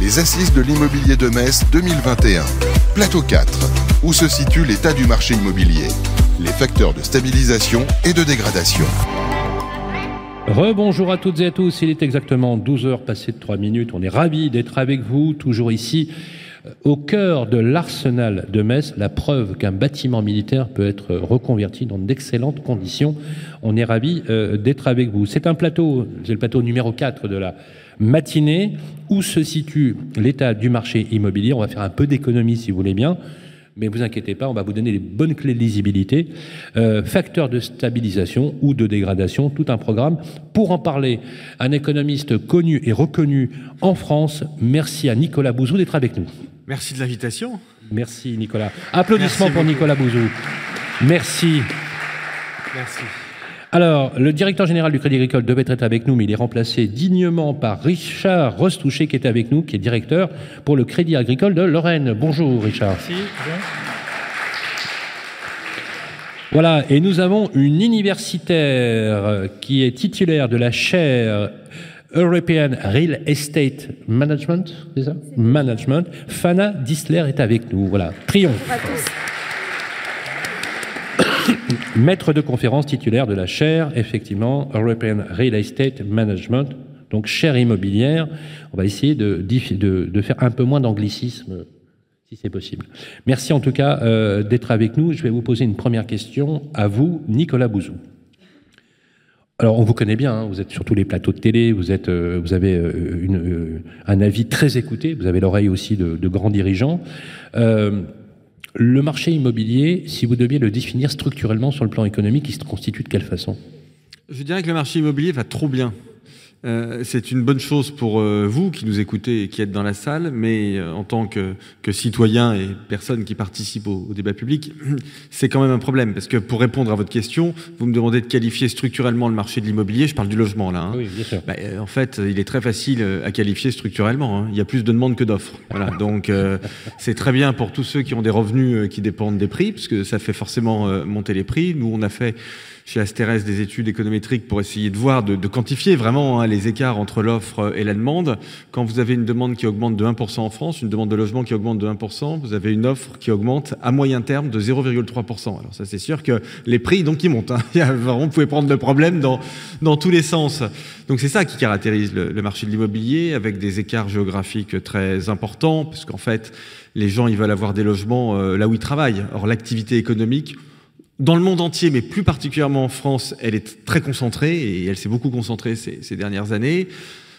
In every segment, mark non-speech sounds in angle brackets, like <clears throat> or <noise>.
les assises de l'immobilier de Metz 2021. Plateau 4. Où se situe l'état du marché immobilier Les facteurs de stabilisation et de dégradation. Rebonjour à toutes et à tous, il est exactement 12 heures passées de 3 minutes. On est ravis d'être avec vous, toujours ici, euh, au cœur de l'arsenal de Metz, la preuve qu'un bâtiment militaire peut être reconverti dans d'excellentes conditions. On est ravis euh, d'être avec vous. C'est un plateau, c'est le plateau numéro 4 de la matinée, où se situe l'état du marché immobilier? On va faire un peu d'économie si vous voulez bien. Mais vous inquiétez pas, on va vous donner les bonnes clés de lisibilité, euh, facteurs de stabilisation ou de dégradation, tout un programme. Pour en parler, un économiste connu et reconnu en France. Merci à Nicolas Bouzou d'être avec nous. Merci de l'invitation. Merci Nicolas. Applaudissements Merci pour. Nicolas Bouzou. Merci. Merci. Alors, le directeur général du Crédit Agricole devait être avec nous, mais il est remplacé dignement par Richard Rostouché, qui était avec nous, qui est directeur pour le Crédit Agricole de Lorraine. Bonjour Richard. Voilà, et nous avons une universitaire qui est titulaire de la chaire European Real Estate Management, c'est ça? Management. Fana Disler est avec nous. Voilà, triomphe. Maître de conférence titulaire de la chaire, effectivement, European Real Estate Management, donc chaire immobilière. On va essayer de, faire un peu moins d'anglicisme, si c'est possible. Merci en tout cas euh, d'être avec nous. Je vais vous poser une première question à vous, Nicolas Bouzou. Alors, on vous connaît bien, hein, vous êtes sur tous les plateaux de télé, vous, êtes, euh, vous avez euh, un avis très écouté, vous avez l'oreille aussi de grands dirigeants. Le marché immobilier, si vous deviez le définir structurellement sur le plan économique, il se constitue de quelle façon? Je dirais que le marché immobilier va trop bien. Euh, c'est une bonne chose pour euh, vous qui nous écoutez et qui êtes dans la salle, mais euh, en tant que, que citoyen et personne qui participe au, au débat public, <clears throat> c'est quand même un problème. Parce que pour répondre à votre question, vous me demandez de qualifier structurellement le marché de l'immobilier. Je parle du logement là. hein. Oui, bien sûr. Bah, en fait, il est très facile à qualifier structurellement. hein. Il y a plus de demandes que d'offres. Voilà. <laughs> Donc, c'est très bien pour tous ceux qui ont des revenus qui dépendent des prix, parce que ça fait forcément monter les prix. Nous, on a fait chez Asterès des études économétriques pour essayer de voir, de, quantifier vraiment hein, les écarts entre l'offre et la demande. Quand vous avez une demande qui augmente de 1% en France, une demande de logement qui augmente de 1%, vous avez une offre qui augmente à moyen terme de 0,3%. Alors ça, c'est sûr que les prix, donc, ils montent. Hein. <laughs> Vous pouvez prendre le problème dans, dans tous les sens. Donc c'est ça qui caractérise le, marché de l'immobilier, avec des écarts géographiques très importants, puisqu'en fait, les gens, ils veulent avoir des logements euh, là où ils travaillent. Or, l'activité économique, dans le monde entier, mais plus particulièrement en France, elle est très concentrée et elle s'est beaucoup concentrée ces, dernières années.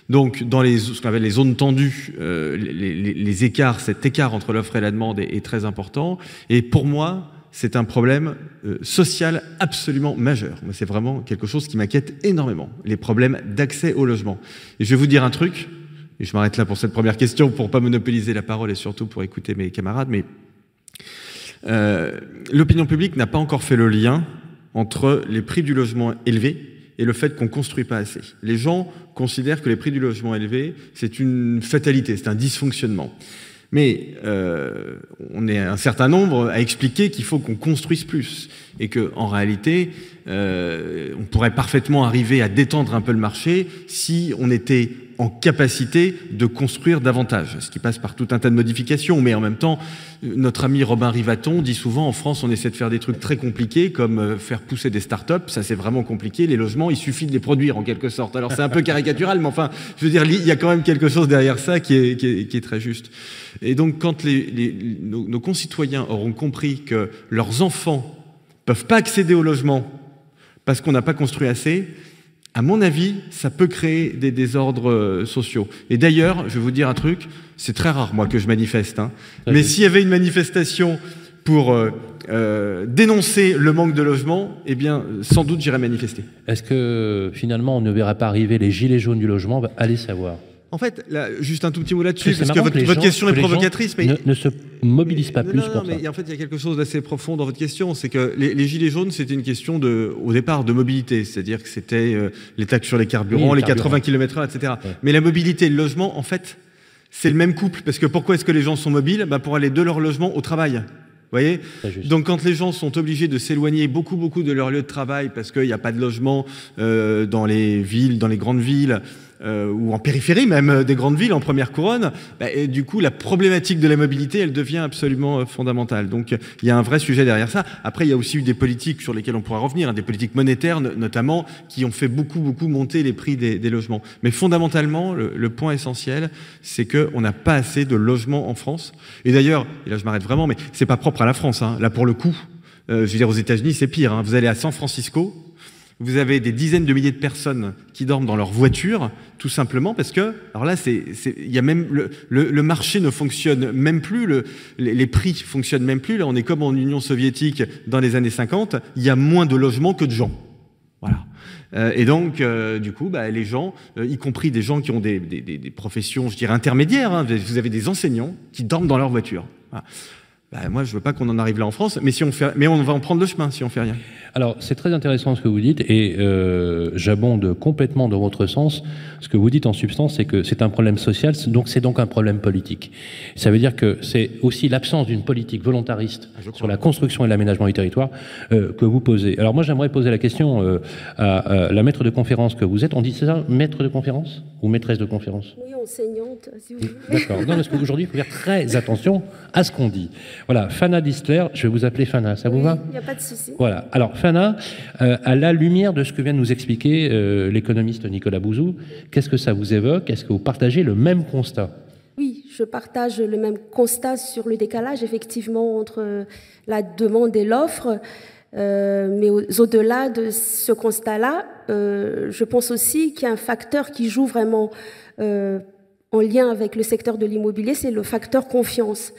Donc, dans les, ce qu'on appelle les zones tendues, euh, les, les- écarts, cet écart entre l'offre et la demande est, très important. Et pour moi, c'est un problème euh, social absolument majeur. C'est vraiment quelque chose qui m'inquiète énormément, les problèmes d'accès au logement. Et je vais vous dire un truc, et je m'arrête là pour cette première question, pour pas monopoliser la parole et surtout pour écouter mes camarades, mais euh, l'opinion publique n'a pas encore fait le lien entre les prix du logement élevés et le fait qu'on construit pas assez. Les gens considèrent que les prix du logement élevés, c'est une fatalité, c'est un dysfonctionnement. Mais euh, on est un certain nombre à expliquer qu'il faut qu'on construise plus et que en réalité, euh, on pourrait parfaitement arriver à détendre un peu le marché si on était en capacité de construire davantage, ce qui passe par tout un tas de modifications. Mais en même temps, notre ami Robin Rivaton dit souvent en France, on essaie de faire des trucs très compliqués, comme euh, faire pousser des startups. Ça, c'est vraiment compliqué. Les logements, il suffit de les produire en quelque sorte. Alors, c'est un peu caricatural, mais enfin, je veux dire, il y a quand même quelque chose derrière ça qui est, très juste. Et donc, quand nos, nos concitoyens auront compris que leurs enfants peuvent pas accéder au logement parce qu'on n'a pas construit assez, à mon avis, ça peut créer des désordres euh, sociaux. Et d'ailleurs, je vais vous dire un truc, c'est très rare, moi, que je manifeste. Hein. Mais s'il y avait une manifestation pour euh, euh, dénoncer le manque de logement, eh bien, sans doute, j'irais manifester. Est-ce que finalement on ne verra pas arriver les gilets jaunes du logement? Bah, Allez savoir. En fait, là, juste un tout petit mot là-dessus, parce que votre, les votre gens- question que est provocatrice, mais ne, ne se mobilisent pas plus non, pour mais ça. en fait, il y a quelque chose d'assez profond dans votre question. C'est que les, les gilets jaunes, c'était une question de, au départ de mobilité. C'est-à-dire que c'était euh, les taxes sur les carburants, Oui, les les 80 carburants. km/h, etc. Ouais. Mais la mobilité et le logement, en fait, c'est le même couple. Parce que pourquoi est-ce que les gens sont mobiles? Bah, Pour aller de leur logement au travail. Vous voyez? Donc quand les gens sont obligés de s'éloigner beaucoup, beaucoup de leur lieu de travail parce qu'il n'y a pas de logement euh, dans les villes, dans les grandes villes, euh, ou en périphérie même des grandes villes, en première couronne, bah, du coup la problématique de la mobilité, elle devient absolument fondamentale. Donc il y a un vrai sujet derrière ça. Après, il y a aussi eu des politiques sur lesquelles on pourra revenir, hein, des politiques monétaires notamment, qui ont fait beaucoup beaucoup monter les prix des, logements. Mais fondamentalement, le, le point essentiel, c'est qu'on n'a pas assez de logements en France. Et d'ailleurs, et là je m'arrête vraiment, mais c'est pas propre à la France. Hein. Là pour le coup, euh, je veux dire aux États-Unis, c'est pire. Hein. Vous allez à San Francisco, vous avez des dizaines de milliers de personnes qui dorment dans leur voiture, tout simplement parce que, alors là, c'est, il y a même le, le, marché ne fonctionne même plus, le, les, prix fonctionnent même plus. Là, on est comme en Union soviétique dans les années 50. Il y a moins de logements que de gens. Voilà. Euh, et donc, euh, du coup, bah, les gens, euh, y compris des gens qui ont des, des, des professions, je dirais, intermédiaires, hein, vous avez des enseignants qui dorment dans leur voiture. Voilà. Bah, moi, je veux pas qu'on en arrive là en France, mais si on fait, mais on va en prendre le chemin si on fait rien. Alors, c'est très intéressant ce que vous dites, et euh, j'abonde complètement dans votre sens. Ce que vous dites en substance, c'est que c'est un problème social, donc c'est donc un problème politique. Ça veut dire que c'est aussi l'absence d'une politique volontariste ah, sur la construction et l'aménagement du territoire euh, que vous posez. Alors moi, j'aimerais poser la question euh, à, la maître de conférence que vous êtes. On dit ça, maître de conférence ou maîtresse de conférence? Oui, enseignante, si vous voulez. D'accord. Non, parce qu'aujourd'hui, il faut faire très attention à ce qu'on dit. Voilà, Fana Distler, je vais vous appeler Fana, ça vous va Il n'y a pas de souci. Voilà. Alors, Fana, euh, à la lumière de ce que vient de nous expliquer euh, l'économiste Nicolas Bouzou, qu'est-ce que ça vous évoque? Est-ce que vous partagez le même constat? Oui, je partage le même constat sur le décalage, effectivement, entre la demande et l'offre. Euh, mais au-delà de ce constat-là, je pense aussi qu'il y a un facteur qui joue vraiment en lien avec le secteur de l'immobilier, c'est le facteur confiance.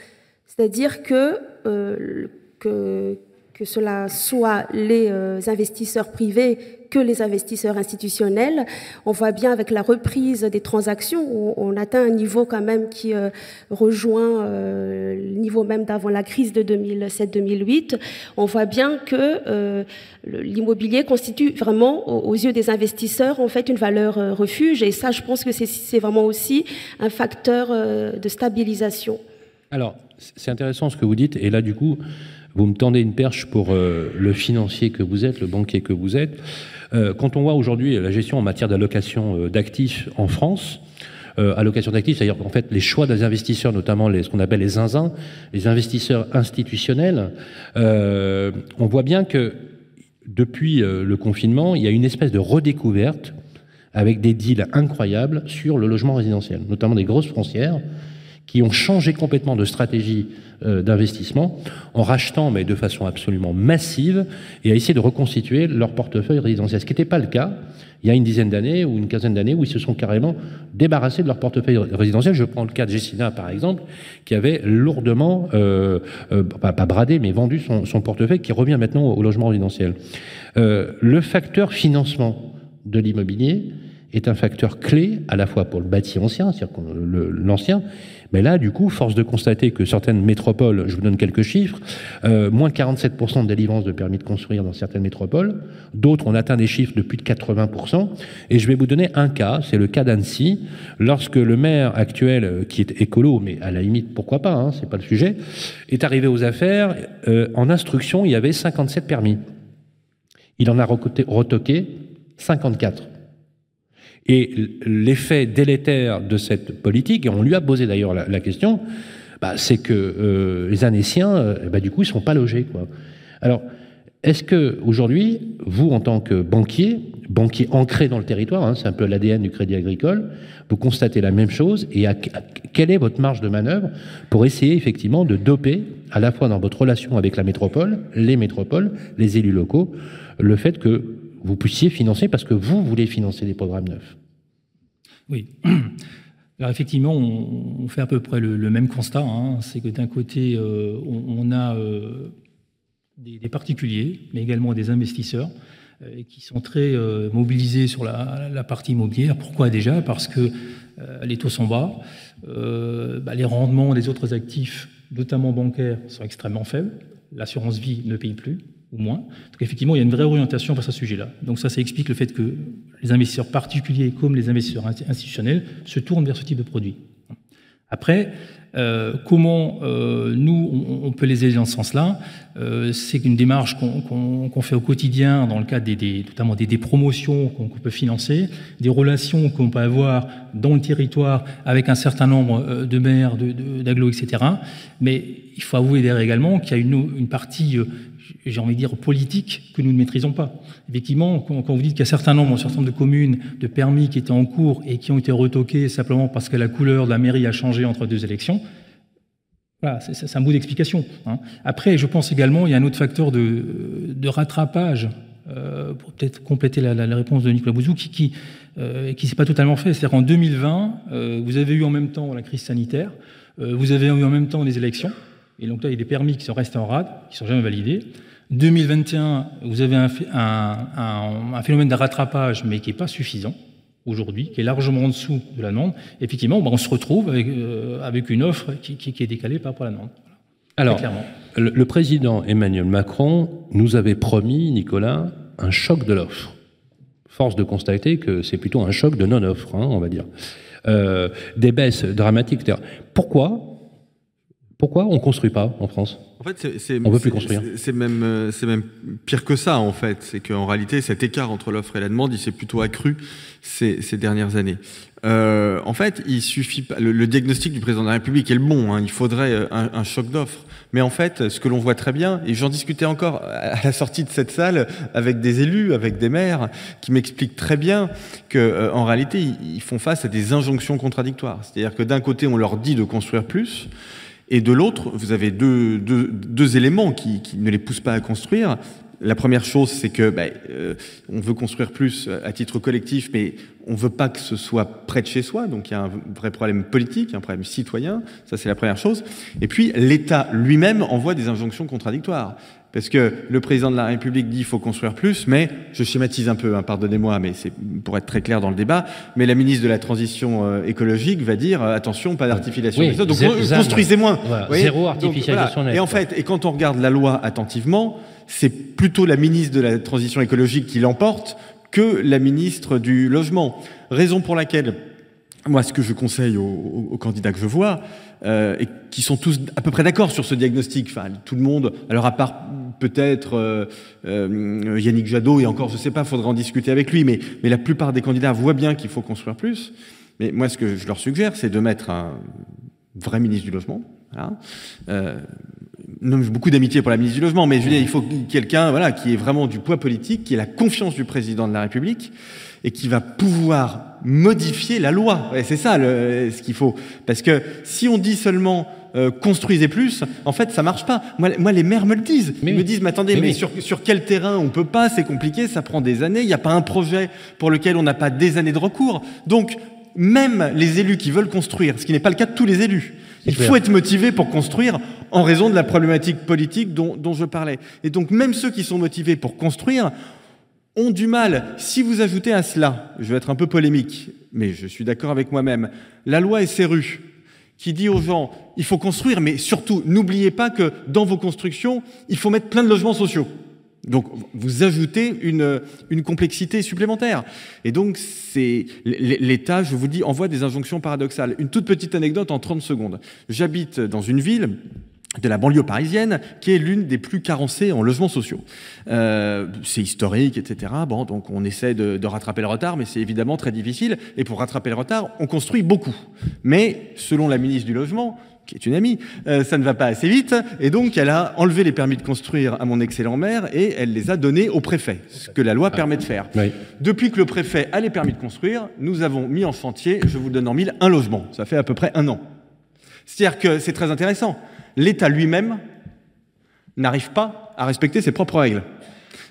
C'est-à-dire que, euh, que, que, cela soit les euh, investisseurs privés que les investisseurs institutionnels, on voit bien avec la reprise des transactions, on, atteint un niveau quand même qui euh, rejoint le niveau même d'avant la crise de 2007-2008. On voit bien que l'immobilier constitue vraiment, aux, aux, yeux des investisseurs, en fait une valeur refuge. Et ça, je pense que c'est vraiment aussi un facteur de stabilisation. Alors, c'est intéressant ce que vous dites, et là, du coup, vous me tendez une perche pour euh, le financier que vous êtes, le banquier que vous êtes. Euh, quand on voit aujourd'hui la gestion en matière d'allocation euh, d'actifs en France, allocation d'actifs, c'est-à-dire qu'en fait les choix des investisseurs, notamment les, ce qu'on appelle les zinzins, les investisseurs institutionnels, on voit bien que depuis le confinement, il y a une espèce de redécouverte avec des deals incroyables sur le logement résidentiel, notamment des grosses foncières qui ont changé complètement de stratégie euh, d'investissement en rachetant, mais de façon absolument massive, et à essayer de reconstituer leur portefeuille résidentiel. Ce qui n'était pas le cas il y a une dizaine d'années ou une quinzaine d'années où ils se sont carrément débarrassés de leur portefeuille résidentiel. Je prends le cas de Jessina, par exemple, qui avait lourdement, euh, euh, pas, bradé, mais vendu son, portefeuille, qui revient maintenant au, logement résidentiel. Le facteur financement de l'immobilier est un facteur clé à la fois pour le bâti ancien, c'est-à-dire l'ancien, mais là, du coup, force de constater que certaines métropoles, je vous donne quelques chiffres, euh, moins 47% de délivrance de permis de construire dans certaines métropoles, d'autres ont atteint des chiffres de plus de 80%, et je vais vous donner un cas, c'est le cas d'Annecy, lorsque le maire actuel, euh, qui est écolo, mais à la limite, pourquoi pas, hein, c'est pas le sujet, est arrivé aux affaires, euh, en instruction, il y avait 57 permis. Il en a retoqué 54. Et l'effet délétère de cette politique, et on lui a posé d'ailleurs la, question, bah, c'est que euh, les Annéciens, euh, bah, du coup, ils ne sont pas logés. Alors, est-ce que aujourd'hui, vous, en tant que banquier, banquier ancré dans le territoire, hein, c'est un peu l'ADN du Crédit Agricole, vous constatez la même chose et quelle est votre marge de manœuvre pour essayer effectivement de doper, à la fois dans votre relation avec la métropole, les métropoles, les élus locaux, le fait que vous puissiez financer parce que vous voulez financer des programmes neufs. Oui. <clears throat> Alors effectivement, on, fait à peu près le, même constat. Hein. C'est que d'un côté, euh, on, a euh, des, particuliers, mais également des investisseurs euh, qui sont très mobilisés sur la, partie immobilière. Pourquoi déjà? Parce que les taux sont bas, bah, les rendements des autres actifs, notamment bancaires, sont extrêmement faibles. L'assurance vie ne paye plus moins. Donc effectivement, il y a une vraie orientation vers ce sujet-là. Donc ça, ça explique le fait que les investisseurs particuliers comme les investisseurs institutionnels se tournent vers ce type de produit. Après, euh, comment euh, nous, on, peut les aider dans ce sens-là? Euh, C'est une démarche qu'on fait au quotidien dans le cadre des, notamment des, promotions qu'on peut financer, des relations qu'on peut avoir dans le territoire avec un certain nombre de maires, d'agglos, etc. Mais il faut avouer également qu'il y a une partie j'ai envie de dire, politique que nous ne maîtrisons pas. Effectivement, quand, vous dites qu'il y a un certain nombre, un certain nombre de communes, de permis qui étaient en cours et qui ont été retoqués simplement parce que la couleur de la mairie a changé entre deux élections, voilà, c'est un bout d'explication. Hein. Après, je pense également il y a un autre facteur de, rattrapage, euh, pour peut-être compléter la, réponse de Nicolas Bouzou, qui qui, euh, s'est pas totalement fait. C'est-à-dire qu'en 2020, euh, vous avez eu en même temps la crise sanitaire, vous avez eu en même temps les élections, et donc là, il y a des permis qui sont restés en rade, qui sont jamais validés. 2021, vous avez un, un, phénomène de rattrapage, mais qui n'est pas suffisant aujourd'hui, qui est largement en dessous de la demande. Effectivement, on se retrouve avec, euh, avec une offre qui, qui, est décalée par rapport à la demande. Alors, le, le, président Emmanuel Macron nous avait promis, Nicolas, un choc de l'offre. Force de constater que c'est plutôt un choc de non-offre, hein, on va dire. Euh, des baisses dramatiques. Pourquoi? Pourquoi on ne construit pas en France? En fait, c'est, on veut plus construire. C'est même, euh, c'est même pire que ça, en fait. C'est qu'en réalité, cet écart entre l'offre et la demande, il s'est plutôt accru ces, ces dernières années. Euh, en fait, il suffit pas. Le, diagnostic du président de la République est le bon. Hein, il faudrait euh, un, un choc d'offres. Mais en fait, ce que l'on voit très bien, et j'en discutais encore à la sortie de cette salle avec des élus, avec des maires, qui m'expliquent très bien que, euh, en réalité, ils, ils font face à des injonctions contradictoires. C'est-à-dire que d'un côté, on leur dit de construire plus. Et de l'autre, vous avez deux, éléments qui, ne les poussent pas à construire. La première chose, c'est que ben, euh, on veut construire plus à titre collectif, mais on veut pas que ce soit près de chez soi. Donc il y a un vrai problème politique, un problème citoyen. Ça, c'est la première chose. Et puis l'État lui-même envoie des injonctions contradictoires. Parce que le président de la République dit qu'il faut construire plus, mais je schématise un peu, hein, pardonnez-moi, mais c'est pour être très clair dans le débat. Mais la ministre de la Transition euh, écologique va dire euh, attention, pas d'artificialisation oui, Donc construisez moins. zéro artificialisation Et en fait, et quand on regarde la loi attentivement, c'est plutôt la ministre de la Transition écologique qui l'emporte que la ministre du Logement. Raison pour laquelle moi, ce que je conseille aux, candidats que je vois, euh, et qui sont tous à peu près d'accord sur ce diagnostic, enfin tout le monde, alors à part peut-être euh, euh, Yannick Jadot, et encore je sais pas, faudra en discuter avec lui, mais, mais la plupart des candidats voient bien qu'il faut construire plus. Mais moi, ce que je leur suggère, c'est de mettre un vrai ministre du Logement. Voilà. Beaucoup d'amitié pour la ministre du Logement, mais je veux dire, il faut quelqu'un voilà, qui ait vraiment du poids politique, qui ait la confiance du président de la République, et qui va pouvoir modifier la loi. c'est ça le, ce qu'il faut. Parce que si on dit seulement euh, construisez plus, en fait, ça marche pas. Moi, moi les maires me le disent. Ils me disent, mais attendez, mais, sur, sur, quel terrain on peut pas? C'est compliqué, ça prend des années. Il n'y a pas un projet pour lequel on n'a pas des années de recours. Donc, même les élus qui veulent construire, ce qui n'est pas le cas de tous les élus, il faut être motivé pour construire en raison de la problématique politique dont, dont je parlais. Et donc, même ceux qui sont motivés pour construire, ont du mal. Si vous ajoutez à cela, je vais être un peu polémique, mais je suis d'accord avec moi-même, la loi SRU qui dit aux gens, il faut construire, mais surtout, n'oubliez pas que dans vos constructions, il faut mettre plein de logements sociaux. Donc, vous ajoutez une, une complexité supplémentaire. Et donc, c'est l'État, je vous dis, envoie des injonctions paradoxales. Une toute petite anecdote en 30 secondes. J'habite dans une ville de la banlieue parisienne, qui est l'une des plus carencées en logements sociaux. Euh, c'est historique, etc. Bon, donc on essaie de, de rattraper le retard, mais c'est évidemment très difficile. Et pour rattraper le retard, on construit beaucoup. Mais selon la ministre du Logement, qui est une amie, euh, ça ne va pas assez vite, et donc elle a enlevé les permis de construire à mon excellent maire et elle les a donnés au préfet, ce que la loi ah, permet de faire. Oui. Depuis que le préfet a les permis de construire, nous avons mis en chantier, je vous donne en mille, un logement. Ça fait à peu près un an. C'est-à-dire que c'est très intéressant l'État lui-même n'arrive pas à respecter ses propres règles.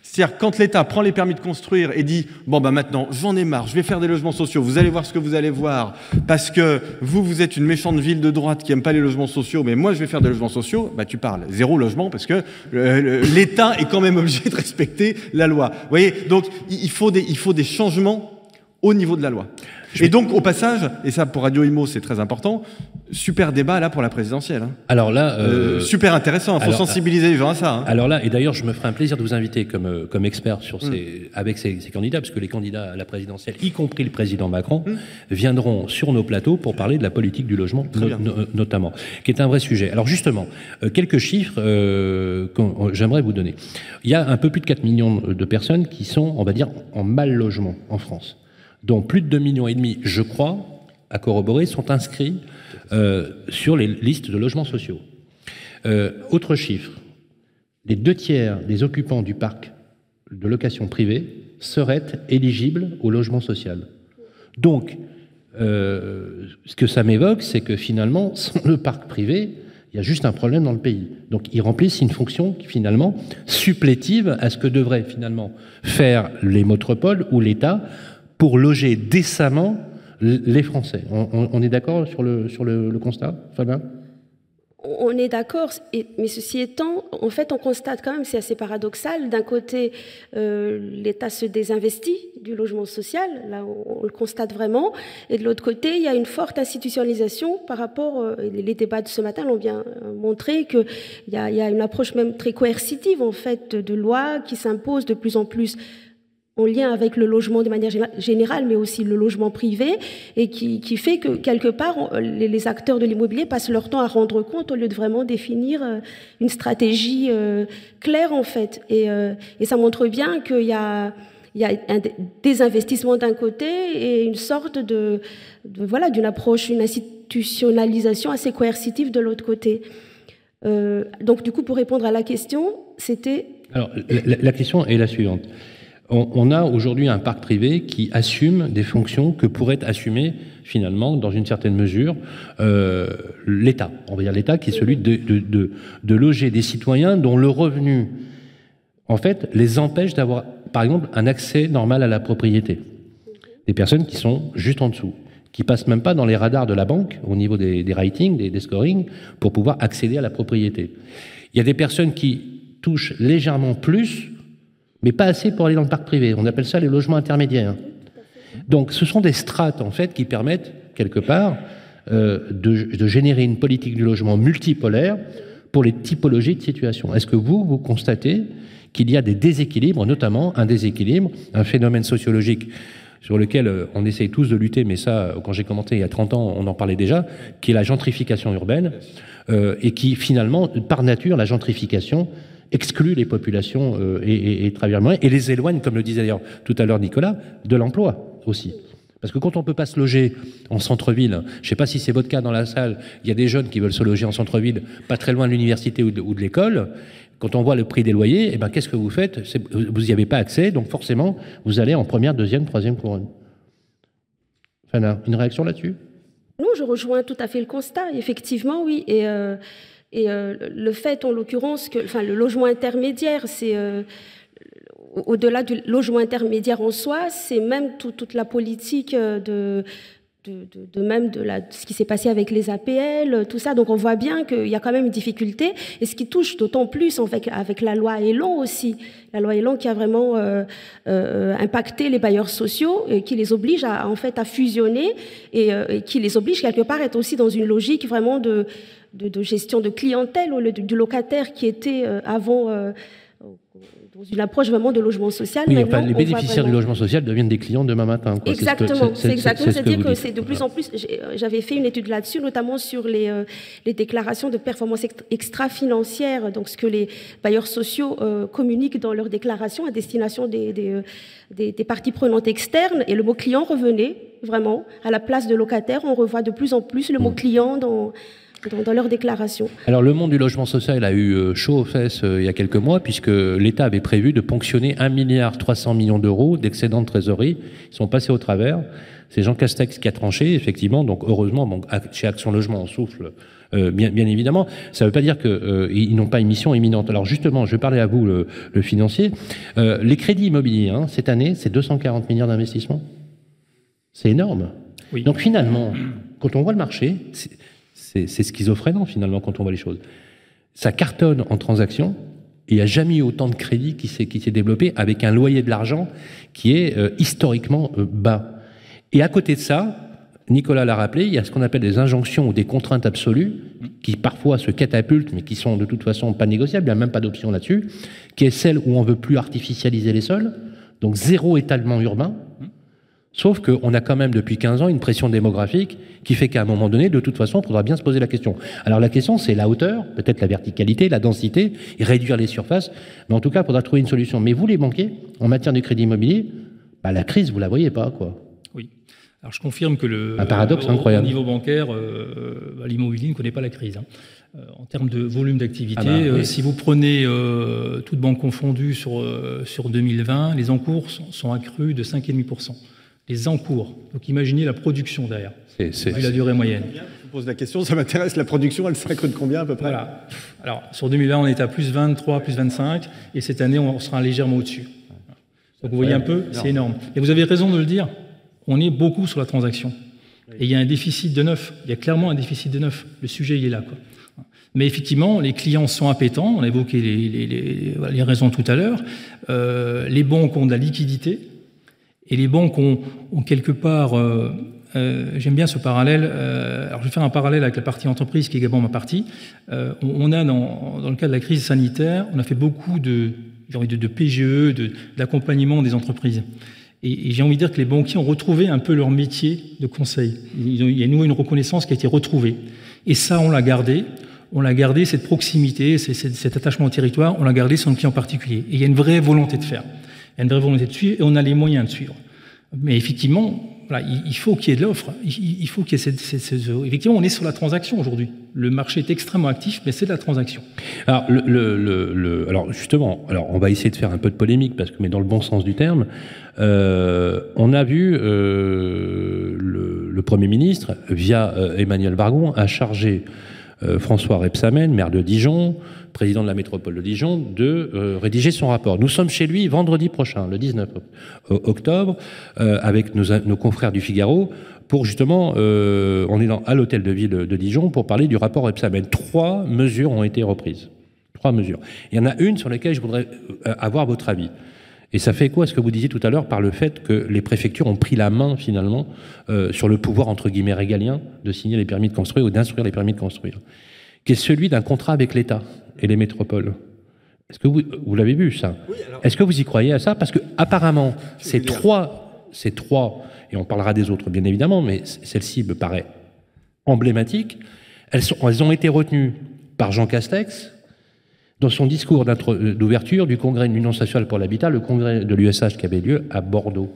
C'est-à-dire quand l'État prend les permis de construire et dit bon bah maintenant j'en ai marre, je vais faire des logements sociaux, vous allez voir ce que vous allez voir, parce que vous vous êtes une méchante ville de droite qui aime pas les logements sociaux, mais moi je vais faire des logements sociaux, bah tu parles zéro logement parce que l'État est quand même obligé de respecter la loi. Vous voyez donc il faut des il faut des changements au niveau de la loi. Et donc, au passage, et ça pour Radio Imo c'est très important, super débat là pour la présidentielle. Hein. Alors là, euh, euh super intéressant. Il faut sensibiliser les gens à ça. Hein. Alors là, et d'ailleurs, je me ferai un plaisir de vous inviter comme euh, comme expert sur ces, mm. avec ces, ces, candidats, parce que les candidats à la présidentielle, y compris le président Macron, mm. viendront sur nos plateaux pour parler de la politique du logement, notamment, qui est un vrai sujet. Alors justement, euh, quelques chiffres que j'aimerais vous donner. Il y a un peu plus de 4 millions de personnes qui sont, on va dire, en mal logement en France dont plus de 2,5 millions je crois, à corroborer, sont inscrits euh, sur les listes de logements sociaux. Euh, autre chiffre, les deux tiers des occupants du parc de location privée seraient éligibles au logement social. Donc, euh, ce que ça m'évoque, c'est que finalement, <laughs> sans le parc privé, il y a juste un problème dans le pays. Donc, ils remplissent une fonction finalement supplétive à ce que devraient finalement faire les métropoles ou l'État pour loger décemment les Français. On, est d'accord sur le, sur le, constat, Fabien? On est d'accord, mais ceci étant, en fait, on constate quand même, c'est assez paradoxal, d'un côté, euh, l'État se désinvestit du logement social, là on, le constate vraiment, et de l'autre côté, il y a une forte institutionnalisation par rapport, euh, les débats de ce matin l'ont bien euh, montré, qu'il y, y a une approche même très coercitive, en fait, de, loi qui s'impose de plus en plus en lien avec le logement de manière générale, mais aussi le logement privé, et qui, fait que quelque part, les, acteurs de l'immobilier passent leur temps à rendre compte au lieu de vraiment définir euh, une stratégie euh, claire en fait. Euh, et, ça montre bien qu'il y a il y a un désinvestissement d'un côté et une sorte de, voilà d'une approche, une institutionnalisation assez coercitive de l'autre côté. donc du coup, pour répondre à la question, c'était. Alors la question est la suivante on, a aujourd'hui un parc privé qui assume des fonctions que pourrait assumer finalement, dans une certaine mesure, euh, l'État. On va dire l'État qui est celui de, loger des citoyens dont le revenu, en fait, les empêche d'avoir, par exemple, un accès normal à la propriété. Des personnes qui sont juste en dessous, qui passent même pas dans les radars de la banque au niveau des, des ratings, des, des scorings, pour pouvoir accéder à la propriété. Il y a des personnes qui touchent légèrement plus mais pas assez pour aller dans le parc privé. On appelle ça les logements intermédiaires. Donc ce sont des strates, en fait, qui permettent, quelque part, euh, de, générer une politique du logement multipolaire pour les typologies de situation. Est-ce que vous, vous constatez qu'il y a des déséquilibres, notamment un déséquilibre, un phénomène sociologique sur lequel euh, on essaye tous de lutter, mais ça, quand j'ai commenté il y a 30 ans, on en parlait déjà, qui est la gentrification urbaine, euh, et qui finalement, par nature, la gentrification exclut les populations euh, et, et, et, les éloigne, comme le disait d'ailleurs tout à l'heure Nicolas, de l'emploi aussi. Parce que quand on peut pas se loger en centre-ville, je ne sais pas si c'est votre cas dans la salle, il y a des jeunes qui veulent se loger en centre-ville, pas très loin de l'université ou de, l'école. Quand on voit le prix des loyers, eh ben, qu'est-ce que vous faites? Vous n'y avez pas accès, donc forcément, vous allez en première, deuxième, troisième couronne. Fana, une réaction là-dessus? Non, je rejoins tout à fait le constat, effectivement, oui. Et euh, et euh, le fait, en l'occurrence, que le logement intermédiaire, c'est euh, au-delà du logement intermédiaire en soi, c'est même toute la politique euh, de, même de, ce qui s'est passé avec les APL, tout ça. Donc on voit bien qu'il y a quand même une difficulté. Et ce qui touche d'autant plus avec, la loi Elan aussi, la loi Elan qui a vraiment impacté les bailleurs sociaux, et qui les oblige à, en fait à fusionner et, qui les oblige quelque part à être aussi dans une logique vraiment de de, gestion de clientèle au lieu du, locataire qui était euh, avant euh, dans une approche vraiment de logement social. Oui, enfin, les bénéficiaires du logement social deviennent des clients demain matin. Exactement, c'est exactement. C'est-à-dire que, c'est de plus en plus. Euh, j'avais fait une étude là-dessus, notamment sur les, les déclarations de performance extra-financière, donc ce que les bailleurs sociaux communiquent dans leurs déclarations à destination des, des, des, des, parties prenantes externes. Et le mot client revenait vraiment à la place de locataire. On revoit de plus en plus le mot mm. client dans dans, leur déclaration. Alors le monde du logement social a eu euh, chaud aux fesses euh, il y a quelques mois puisque l'État avait prévu de ponctionner 1 milliard 300 millions d'euros d'excédent de trésorerie. Ils sont passés au travers. C'est Jean Castex qui a tranché, effectivement. Donc heureusement, bon, chez Action Logement, on souffle. Euh, bien, bien, évidemment, ça ne veut pas dire qu'ils n'ont pas une mission imminente. Alors justement, je vais parler à vous, le, le financier. les crédits immobiliers, hein, cette année, c'est 240 milliards d'investissements. C'est énorme. Oui. Donc finalement, quand on voit le marché, c'est schizophrénant finalement quand on voit les choses. Ça cartonne en transaction. Il n'y a jamais eu autant de crédit qui s'est développé avec un loyer de l'argent qui est euh, historiquement euh, bas. Et à côté de ça, Nicolas l'a rappelé, il y a ce qu'on appelle des injonctions ou des contraintes absolues, qui parfois se catapultent, mais qui sont de toute façon pas négociables, il n'y a même pas d'option là-dessus, qui est celle où on veut plus artificialiser les sols, donc zéro étalement urbain, Sauf qu'on a quand même depuis 15 ans une pression démographique qui fait qu'à un moment donné, de toute façon, il faudra bien se poser la question. Alors la question, c'est la hauteur, peut-être la verticalité, la densité, et réduire les surfaces. Mais en tout cas, il faudra trouver une solution. Mais vous, les banquiers, en matière de crédit immobilier, bah, la crise, vous la voyez pas, quoi. Oui. Alors je confirme que le un paradoxe incroyable. Au niveau bancaire, euh, bah, l'immobilier ne connaît pas la crise. Hein. Euh, en termes de volume d'activité, Ah bah, oui. euh, si vous prenez euh, toutes banques confondues sur, euh, sur 2020, les encours sont, sont accrus de 5,5%. Les encours. Donc imaginez la production derrière. C'est- c'est- Et la durée moyenne. Je vous pose la question, ça m'intéresse. La production, elle s'accrue de combien à peu près Voilà. Alors, sur 2020, on est à plus 23, plus 25, et cette année, on sera légèrement au-dessus. Donc, vous voyez un peu, c'est énorme. Et vous avez raison de le dire, on est beaucoup sur la transaction. Et il y a un déficit de neuf. Il y a clairement un déficit de neuf. Le sujet, il est là. Quoi. Mais effectivement, les clients sont appétents. On a évoqué les, les- les- voilà, les raisons tout à l'heure. Euh, les banques ont de la liquidité. Et les banques ont, ont quelque part, euh, euh, j'aime bien ce parallèle, euh, alors je vais faire un parallèle avec la partie entreprise qui est également ma partie. Euh, on, on a dans, dans le cas de la crise sanitaire, on a fait beaucoup de, envie de, de PGE, de- d'accompagnement des entreprises. Et, et j'ai envie de dire que les banquiers ont retrouvé un peu leur métier de conseil. Il y a une reconnaissance qui a été retrouvée. Et ça, on l'a gardé. On l'a gardé, cette proximité, cet attachement au territoire, on l'a gardé sur le client particulier. Et il y a une vraie volonté de faire. Il y a volonté de suivre et on a les moyens de suivre. Mais effectivement, il, faut qu'il y ait de l'offre. Il, faut qu'il y ait Effectivement, on est sur la transaction aujourd'hui. Le marché est extrêmement actif, mais c'est de la transaction. Alors, justement, alors on va essayer de faire un peu de polémique, parce que, mais dans le bon sens du terme, euh, on a vu euh, le, Premier ministre, via euh, Emmanuel Vargon, a chargé François Rebsamen, maire de Dijon, président de la métropole de Dijon, de euh, rédiger son rapport. Nous sommes chez lui vendredi prochain, le 19 oc- octobre, euh, avec nos, confrères du Figaro, pour justement, euh, on est à l'hôtel de ville de Dijon pour parler du rapport Rebsamen. Trois mesures ont été reprises. Trois mesures. Il y en a une sur laquelle je voudrais euh, avoir votre avis. Et ça fait quoi ce que vous disiez tout à l'heure par le fait que les préfectures ont pris la main finalement euh, sur le pouvoir entre guillemets régalien de signer les permis de construire ou d'instruire les permis de construire, qui est celui d'un contrat avec l'État et les métropoles? Est-ce que vous, vous l'avez vu ça? Est-ce que vous y croyez à ça? Parce que apparemment ces trois, ces trois, et on parlera des autres bien évidemment, mais celle-ci me paraît emblématique. Elles, sont, elles ont été retenues par Jean Castex, dans son discours euh, d'ouverture du congrès de l'Union sociale pour l'habitat, le congrès de l'USH qui avait lieu à Bordeaux.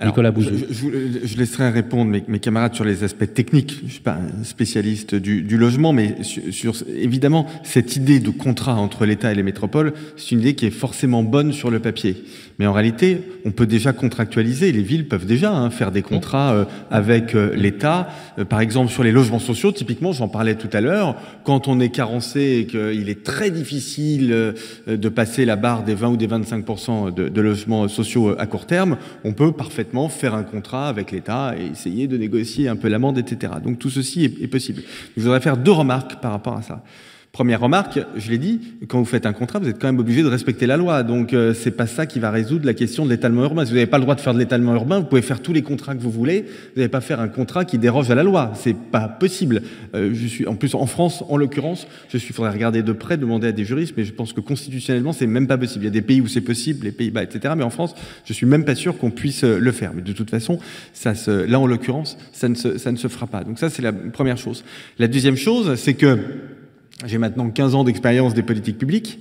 Alors, Nicolas Bouzou. je- je vous- je laisserai répondre mes, mes camarades sur les aspects techniques. Je ne suis pas un spécialiste du, du logement, mais sur, sur- évidemment, cette idée de contrat entre l'État et les métropoles, c'est une idée qui est forcément bonne sur le papier. Mais en réalité, on peut déjà contractualiser. Les villes peuvent déjà hein, faire des contrats euh, avec euh, l'État. Euh, par exemple, sur les logements sociaux, typiquement, j'en parlais tout à l'heure, quand on est carencé et qu'il est très difficile euh, de passer la barre des 20 ou des 25 de, de logements sociaux à court terme, on peut parfaitement faire un contrat avec l'État et essayer de négocier un peu l'amende, etc. Donc tout ceci est, est possible. Je voudrais faire deux remarques par rapport à ça. Première remarque, je l'ai dit, quand vous faites un contrat, vous êtes quand même obligé de respecter la loi. Donc euh, c'est pas ça qui va résoudre la question de l'étalement urbain. Si vous n'avez pas le droit de faire de l'étalement urbain, vous pouvez faire tous les contrats que vous voulez. Vous n'allez pas faire un contrat qui déroge à la loi. C'est pas possible. Euh, je suis en plus en France, en l'occurrence, je suis. Faudrait regarder de près, demander à des juristes, mais je pense que constitutionnellement c'est même pas possible. Il y a des pays où c'est possible, les Pays-Bas, etc. Mais en France, je suis même pas sûr qu'on puisse euh, le faire. Mais de toute façon, là en l'occurrence, ça ne se, ça ne se fera pas. Donc ça c'est la première chose. La deuxième chose, c'est que j'ai maintenant 15 ans d'expérience des politiques publiques,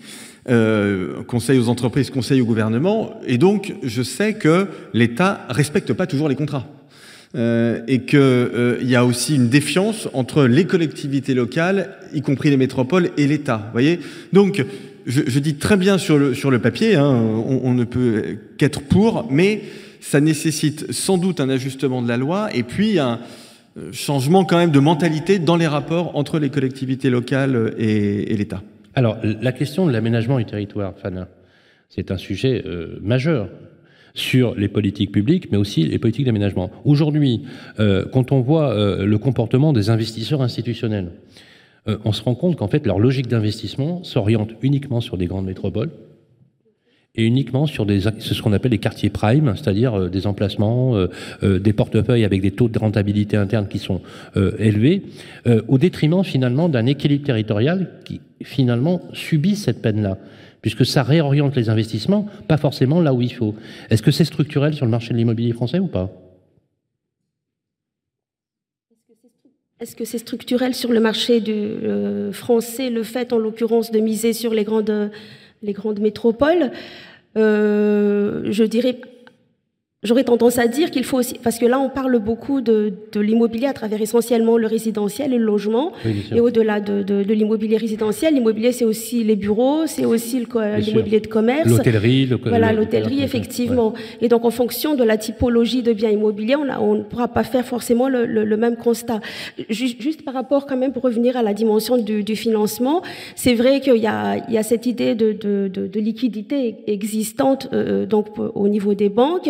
euh, conseil aux entreprises, conseil au gouvernement, et donc je sais que l'État respecte pas toujours les contrats. Euh, et qu'il euh, y a aussi une défiance entre les collectivités locales, y compris les métropoles, et l'État. Voyez? Donc, je, je, dis très bien sur le, sur le papier, hein, on, on, ne peut qu'être pour, mais ça nécessite sans doute un ajustement de la loi, et puis un changement quand même de mentalité dans les rapports entre les collectivités locales et, l'État. Alors, la question de l'aménagement du territoire, Fana, c'est un sujet euh, majeur sur les politiques publiques, mais aussi les politiques d'aménagement. Aujourd'hui, euh, quand on voit euh, le comportement des investisseurs institutionnels, euh, on se rend compte qu'en fait, leur logique d'investissement s'oriente uniquement sur des grandes métropoles et uniquement sur des, ce qu'on appelle les quartiers prime, c'est-à-dire euh, des emplacements, euh, euh, des portefeuilles avec des taux de rentabilité interne qui sont élevés, au détriment finalement d'un équilibre territorial qui finalement subit cette peine-là puisque ça réoriente les investissements, pas forcément là où il faut. Est-ce que c'est structurel sur le marché de l'immobilier français ou pas? Est-ce que c'est structurel sur le marché français, le fait en l'occurrence de miser sur les grandes métropoles? Euh, je dirais J'aurais tendance à dire qu'il faut aussi, parce que là on parle beaucoup de, de l'immobilier à travers essentiellement le résidentiel et le logement, et au-delà de, de, de l'immobilier résidentiel, l'immobilier c'est aussi les bureaux, c'est aussi l'immobilier de commerce, l'hôtellerie, voilà l'hôtellerie effectivement. Et donc en fonction de la typologie de biens immobiliers, on ne pourra pas faire forcément le, le, le, même constat. Juste, juste, par rapport quand même pour revenir à la dimension du, du financement, c'est vrai qu'il y a, y a cette idée de, de liquidité existante euh, donc au niveau des banques.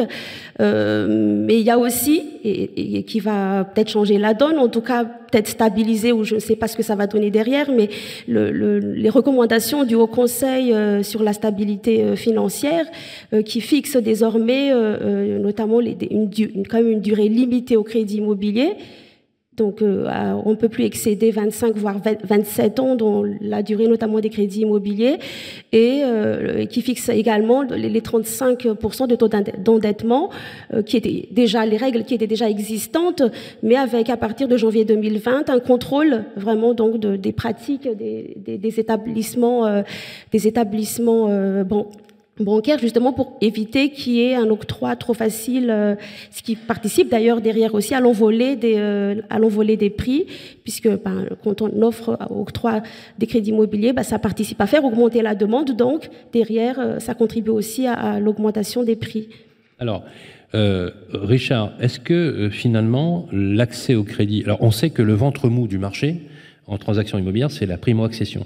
Euh, mais il y a aussi, et, qui va peut-être changer la donne, en tout cas peut-être stabiliser, ou je ne sais pas ce que ça va donner derrière, mais le, les recommandations du Haut Conseil euh, sur la stabilité euh, financière, qui fixe désormais notamment les, une, une durée limitée au crédit immobilier, donc, euh, on ne peut plus excéder 25 voire 27 ans dans la durée notamment des crédits immobiliers et euh, qui fixe également les 35% de taux d'endettement euh, qui étaient déjà les règles qui étaient déjà existantes, mais avec à partir de janvier 2020 un contrôle vraiment donc de, des pratiques des établissements des établissements bon, bancaire justement pour éviter qu'il y ait un octroi trop facile, euh, ce qui participe d'ailleurs derrière aussi à l'envolée des, euh, à l'envolée des prix, puisque ben, quand on offre octroi des crédits immobiliers, ben, ça participe à faire augmenter la demande, donc derrière euh, ça contribue aussi à, l'augmentation des prix. Alors, Richard, est-ce que finalement l'accès au crédit, alors on sait que le ventre mou du marché en transaction immobilière, c'est la primo-accession.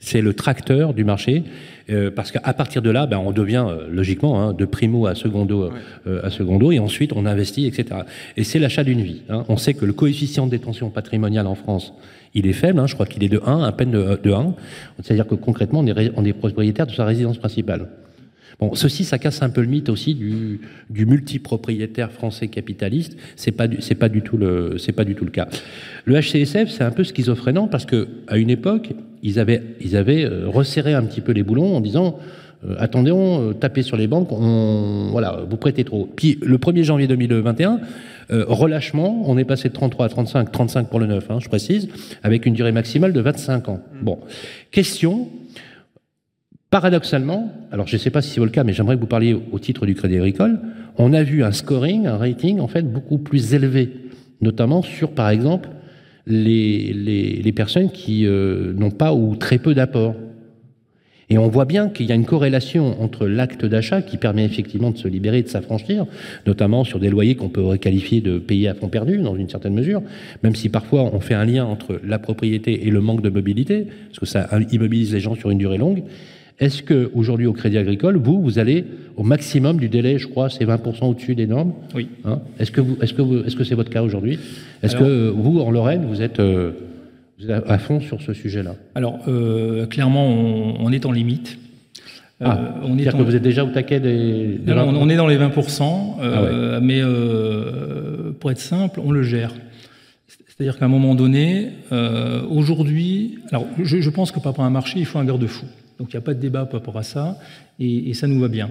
c'est le tracteur du marché. Euh, parce qu'à partir de là, ben, on devient euh, logiquement hein, de primo à secondo, euh, à secondo, et ensuite on investit, etc. Et c'est l'achat d'une vie. Hein. On sait que le coefficient de détention patrimoniale en France, il est faible, hein, je crois qu'il est de 1, à peine de, de 1. C'est-à-dire que concrètement, on est, on est propriétaire de sa résidence principale. Bon, ceci, ça casse un peu le mythe aussi du, du multipropriétaire français capitaliste. C'est pas c'est pas du tout le, c'est pas du tout le cas. Le HCSF, c'est un peu schizophrénant parce que à une époque, ils avaient, ils avaient euh, resserré un petit peu les boulons en disant euh, attendez, on euh, tapez sur les banques, on, voilà, vous prêtez trop. Puis le 1er janvier 2021, relâchement, on est passé de 33 à 35, 35 pour le 9, hein, je précise, avec une durée maximale de 25 ans. Bon, question, Paradoxalement, alors je ne sais pas si c'est le cas, mais j'aimerais que vous parliez au titre du Crédit Agricole, on a vu un scoring, un rating en fait beaucoup plus élevé, notamment sur, par exemple, les, personnes qui euh, n'ont pas ou très peu d'apport. Et on voit bien qu'il y a une corrélation entre l'acte d'achat qui permet effectivement de se libérer, de s'affranchir, notamment sur des loyers qu'on peut qualifier de payer à fond perdu dans une certaine mesure, même si parfois on fait un lien entre la propriété et le manque de mobilité, parce que ça immobilise les gens sur une durée longue, est-ce que aujourd'hui au Crédit Agricole, vous, vous allez au maximum du délai, je crois, c'est 20% au-dessus des normes Oui. Hein est-ce que vous, est-ce que vous, est-ce que c'est votre cas aujourd'hui Est-ce que vous, en Lorraine, vous êtes, euh, à fond sur ce sujet-là Alors, euh, clairement, on, est en limite. Euh, ah, on est que vous êtes déjà au taquet des. non, on est dans les 20%, ah mais pour être simple, on le gère. C'est-à-dire qu'à un moment donné, aujourd'hui, alors je, je, pense que rapport à un marché, il faut un garde-fou. Donc il n'y a pas de débat par rapport à ça, et, ça nous va bien.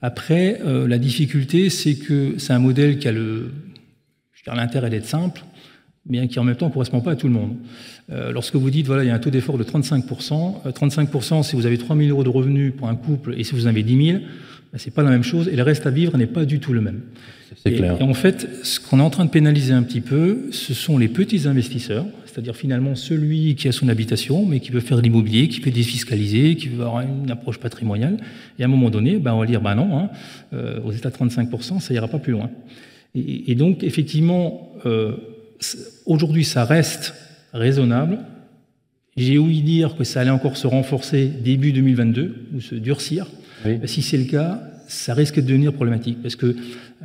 Après, euh, la difficulté, c'est que c'est un modèle qui a le, l'intérêt d'être simple, mais qui en même temps ne correspond pas à tout le monde. Euh, lorsque vous dites, voilà, il y a un taux d'effort de 35%, 35% euh, si vous avez 3 000 euros de revenus pour un couple, et si vous en avez 10 000, ben, c'est pas la même chose, et le reste à vivre n'est pas du tout le même. C'est clair. Et en fait, ce qu'on est en train de pénaliser un petit peu, ce sont les petits investisseurs, c'est-à-dire finalement celui qui a son habitation, mais qui veut faire de l'immobilier, qui peut défiscaliser, qui veut avoir une approche patrimoniale. Et à un moment donné, ben, on va dire, ben non, hein, euh, aux États 35%, ça ira pas plus loin. Et, donc, effectivement, euh, aujourd'hui, ça reste raisonnable. J'ai ouï dire que ça allait encore se renforcer début 2022, ou se durcir. Si c'est le cas, ça risque de devenir problématique parce que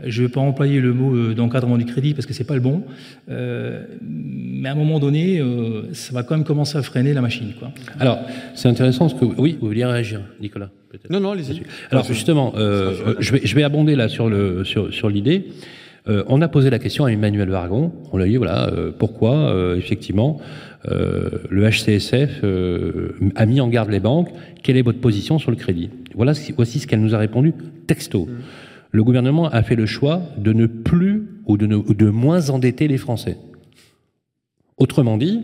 je ne vais pas employer le mot euh, d'encadrement du crédit parce que c'est pas le bon, euh, mais à un moment donné, euh, ça va quand même commencer à freiner la machine. Quoi. Alors, c'est intéressant parce que oui, vous vouliez réagir, Nicolas Non, non, allez-y. Alors justement, je, vais, je vais abonder là sur le sur, sur l'idée. on a posé la question à Emmanuel Vargon. On lui a dit voilà pourquoi effectivement le HCSF a mis en garde les banques. Quelle est votre position sur le crédit? Voilà, voici ce qu'elle nous a répondu texto. Mmh le gouvernement a fait le choix de ne plus ou de, de moins endetter les Français. Autrement dit,